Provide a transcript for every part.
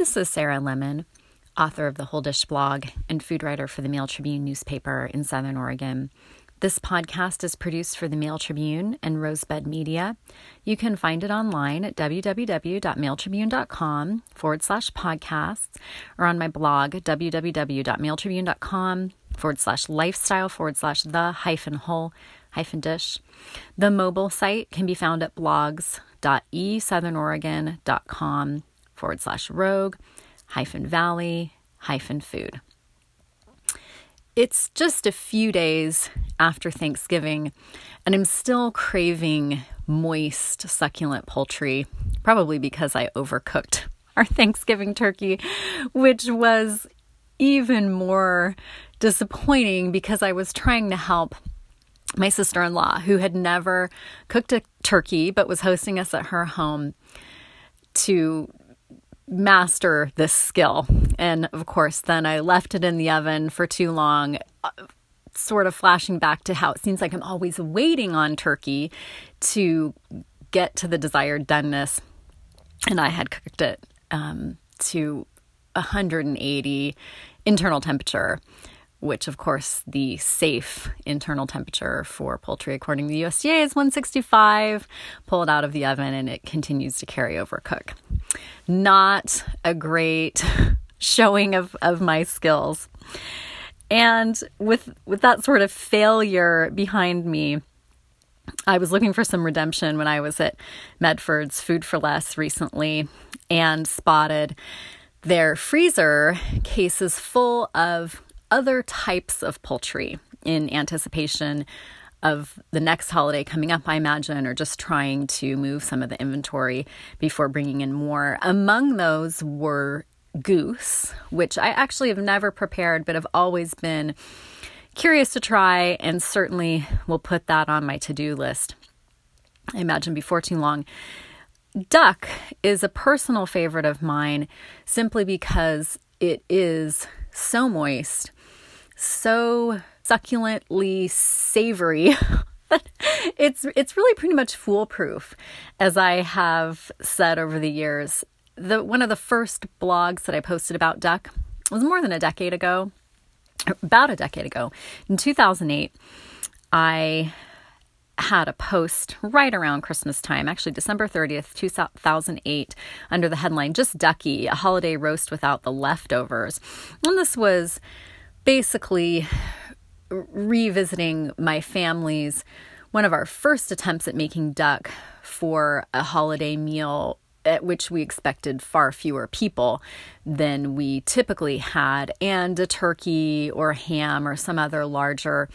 This is Sarah Lemon, author of the Whole Dish blog and food writer for the Mail Tribune newspaper in Southern Oregon. This podcast is produced for the Mail Tribune and Rosebud Media. You can find it online at www.mailtribune.com forward slash podcasts or on my blog, www.mailtribune.com forward slash lifestyle forward slash the hyphen whole hyphen dish. The mobile site can be found at blogs.esouthernoregon.com forward slash rogue hyphen valley hyphen food. It's just a few days after Thanksgiving, and I'm still craving moist, succulent poultry, probably because I overcooked our Thanksgiving turkey, which was even more disappointing because I was trying to help my sister in law, who had never cooked a turkey but was hosting us at her home, to master this skill. And of course, then I left it in the oven for too long, uh, sort of flashing back to how it seems like I'm always waiting on turkey to get to the desired doneness. And I had cooked it um, to 180 internal temperature which of course the safe internal temperature for poultry according to the USDA is 165. Pull it out of the oven and it continues to carry over cook. Not a great showing of, of my skills. And with with that sort of failure behind me, I was looking for some redemption when I was at Medford's Food for Less recently and spotted their freezer cases full of other types of poultry in anticipation of the next holiday coming up, I imagine, or just trying to move some of the inventory before bringing in more. Among those were goose, which I actually have never prepared, but have always been curious to try and certainly will put that on my to do list. I imagine before too long. Duck is a personal favorite of mine simply because it is so moist so succulently savory. it's it's really pretty much foolproof as I have said over the years. The one of the first blogs that I posted about duck was more than a decade ago. About a decade ago. In 2008, I had a post right around Christmas time, actually December 30th, 2008, under the headline Just Ducky, a holiday roast without the leftovers. And this was basically revisiting my family's one of our first attempts at making duck for a holiday meal at which we expected far fewer people than we typically had, and a turkey or ham or some other larger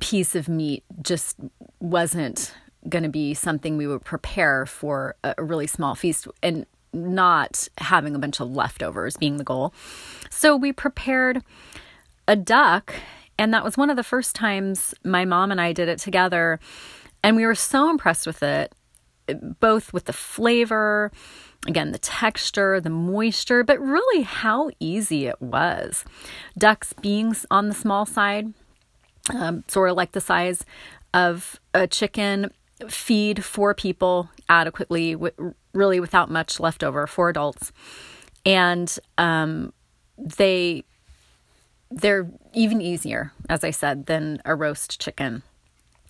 piece of meat just wasn't going to be something we would prepare for a really small feast. And not having a bunch of leftovers being the goal. So we prepared a duck, and that was one of the first times my mom and I did it together. And we were so impressed with it, both with the flavor, again, the texture, the moisture, but really how easy it was. Ducks being on the small side, um, sort of like the size of a chicken, feed four people adequately, really without much leftover for adults. And um, they they're even easier, as I said, than a roast chicken.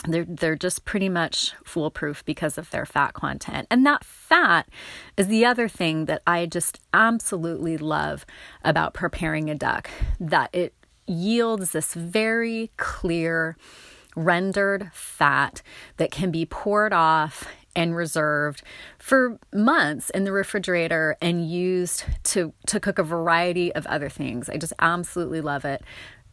They're, they're just pretty much foolproof because of their fat content. And that fat is the other thing that I just absolutely love about preparing a duck, that it yields this very clear rendered fat that can be poured off and reserved for months in the refrigerator and used to to cook a variety of other things. I just absolutely love it.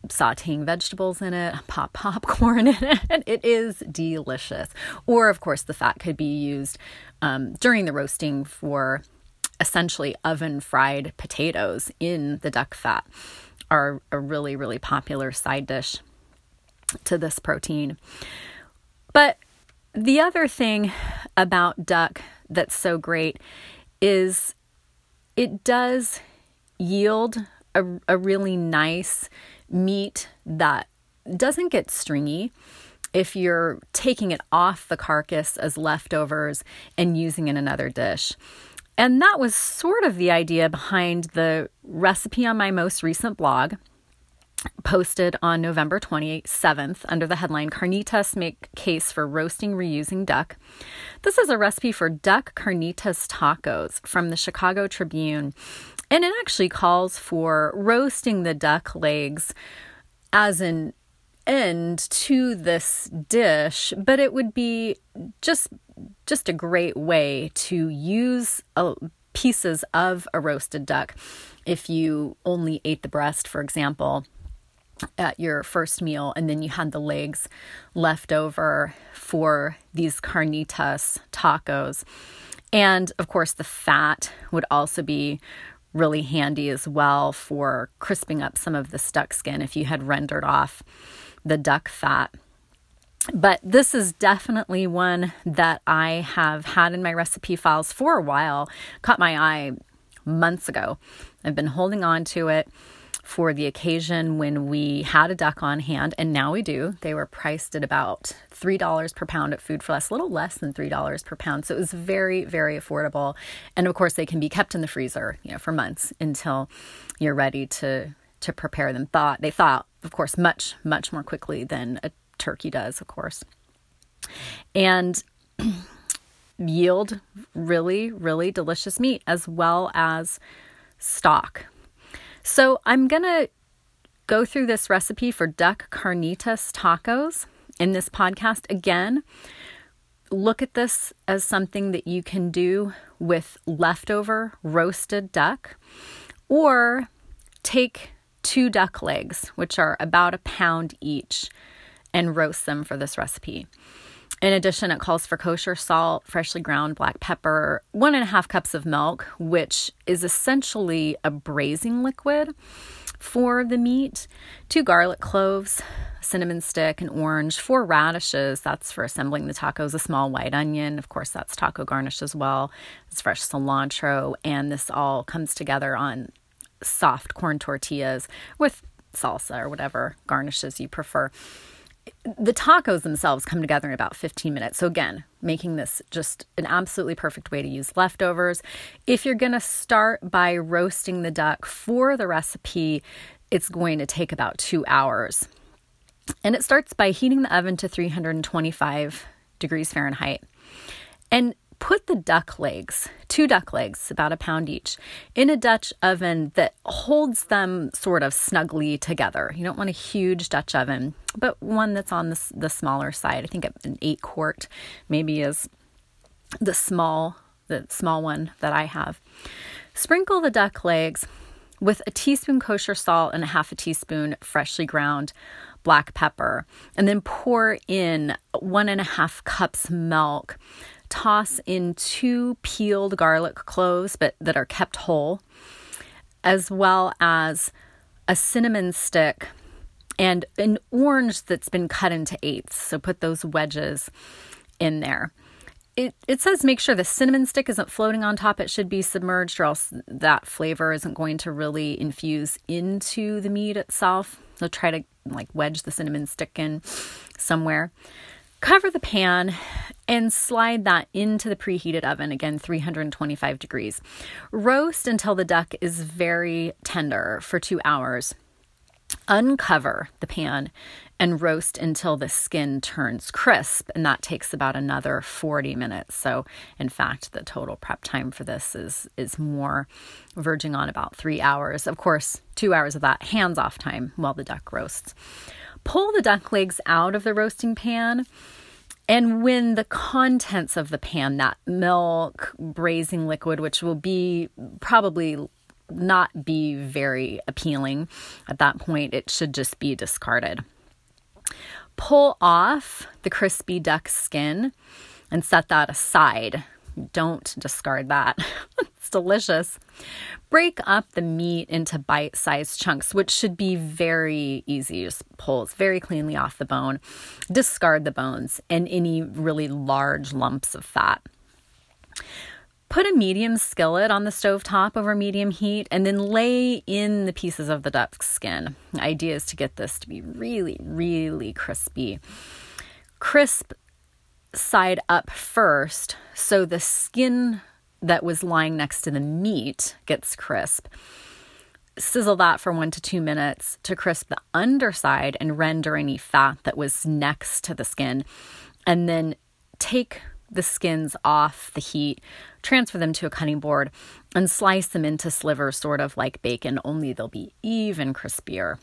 Sauteing vegetables in it, pop popcorn in it. It is delicious. Or, of course, the fat could be used um, during the roasting for essentially oven fried potatoes in the duck fat, are a really, really popular side dish to this protein. But the other thing about duck that's so great is it does yield a, a really nice meat that doesn't get stringy if you're taking it off the carcass as leftovers and using in another dish. And that was sort of the idea behind the recipe on my most recent blog, posted on November 27th under the headline Carnitas Make Case for Roasting Reusing Duck. This is a recipe for duck carnitas tacos from the Chicago Tribune. And it actually calls for roasting the duck legs as an end to this dish, but it would be just just a great way to use a, pieces of a roasted duck if you only ate the breast, for example at your first meal and then you had the legs left over for these carnitas tacos. And of course, the fat would also be really handy as well for crisping up some of the stuck skin if you had rendered off the duck fat. But this is definitely one that I have had in my recipe files for a while, caught my eye months ago. I've been holding on to it for the occasion when we had a duck on hand, and now we do. They were priced at about $3 per pound at Food for Less, a little less than $3 per pound. So it was very, very affordable. And of course, they can be kept in the freezer, you know, for months until you're ready to to prepare them. Thought they thought, of course, much, much more quickly than a turkey does, of course. And yield really, really delicious meat as well as stock. So I'm going to go through this recipe for duck carnitas tacos in this podcast again. Look at this as something that you can do with leftover roasted duck, or take two duck legs, which are about a pound each, and roast them for this recipe. In addition, it calls for kosher salt, freshly ground black pepper, one and a half cups of milk, which is essentially a braising liquid for the meat, two garlic cloves, cinnamon stick, an orange, four radishes, that's for assembling the tacos, a small white onion, of course, that's taco garnish as well, it's fresh cilantro, and this all comes together on soft corn tortillas with salsa or whatever garnishes you prefer the tacos themselves come together in about 15 minutes. So, again, making this just an absolutely perfect way to use leftovers. If you're going to start by roasting the duck for the recipe, it's going to take about two hours. And it starts by heating the oven to 325 degrees Fahrenheit. And put the duck legs, two duck legs, about a pound each, in a Dutch oven that holds them sort of snugly together. You don't want a huge Dutch oven, but one that's on the, the smaller side. I think an eight quart maybe is the small, the small one that I have. Sprinkle the duck legs with a teaspoon kosher salt and a half a teaspoon freshly ground black pepper, and then pour in one and a half cups milk toss in two peeled garlic cloves but that are kept whole, as well as a cinnamon stick and an orange that's been cut into eighths. So put those wedges in there. It, it says make sure the cinnamon stick isn't floating on top. It should be submerged, or else that flavor isn't going to really infuse into the meat itself. So try to like wedge the cinnamon stick in somewhere. Cover the pan and slide that into the preheated oven, again 325 degrees. Roast until the duck is very tender for two hours. Uncover the pan and roast until the skin turns crisp, and that takes about another 40 minutes. So, in fact, the total prep time for this is is more verging on about three hours. Of course, two hours of that hands off time while the duck roasts. Pull the duck legs out of the roasting pan. And when the contents of the pan, that milk, braising liquid, which will be probably not be very appealing at that point, it should just be discarded. Pull off the crispy duck skin and set that aside. Don't discard that. it's delicious. Break up the meat into bite sized chunks, which should be very easy. Just pull it very cleanly off the bone. Discard the bones and any really large lumps of fat. Put a medium skillet on the stove top over medium heat and then lay in the pieces of the duck skin. The idea is to get this to be really, really crispy. Crisp side up first so the skin that was lying next to the meat gets crisp. Sizzle that for one to two minutes to crisp the underside and render any fat that was next to the skin. And then take the skins off the heat, transfer them to a cutting board, and slice them into slivers, sort of like bacon, only they'll be even crispier.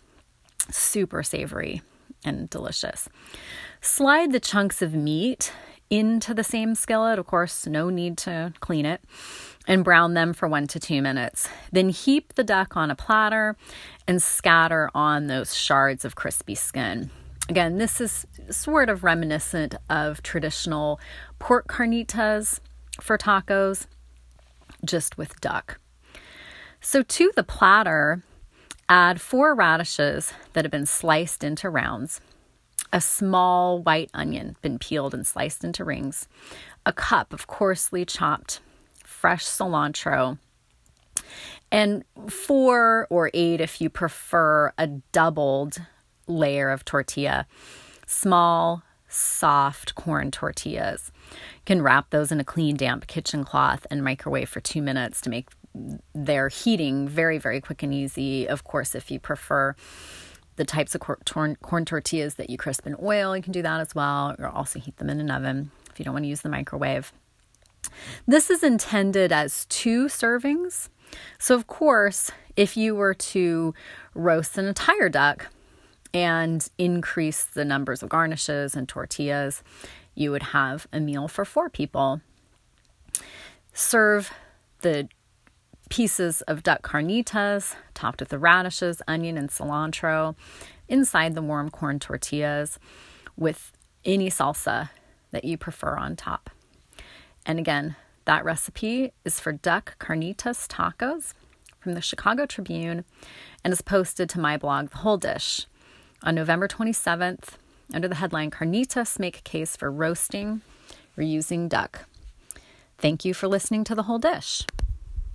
Super savory and delicious. Slide the chunks of meat into the same skillet. Of course, no need to clean it. And brown them for one to two minutes. Then heap the duck on a platter and scatter on those shards of crispy skin. Again, this is sort of reminiscent of traditional pork carnitas for tacos, just with duck. So, to the platter, add four radishes that have been sliced into rounds, a small white onion, been peeled and sliced into rings, a cup of coarsely chopped fresh cilantro, and four or eight, if you prefer, a doubled layer of tortilla, small, soft corn tortillas. You can wrap those in a clean, damp kitchen cloth and microwave for two minutes to make their heating very, very quick and easy. Of course, if you prefer the types of corn, corn tortillas that you crisp in oil, you can do that as well, or also heat them in an oven if you don't want to use the microwave. This is intended as two servings. So, of course, if you were to roast an entire duck, and increase the numbers of garnishes and tortillas, you would have a meal for four people. Serve the pieces of duck carnitas topped with the radishes, onion, and cilantro inside the warm corn tortillas with any salsa that you prefer on top. And again, that recipe is for duck carnitas tacos from the Chicago Tribune and is posted to my blog, The Whole Dish on November 27th under the headline Carnitas Make Case for Roasting Reusing Duck. Thank you for listening to The Whole Dish.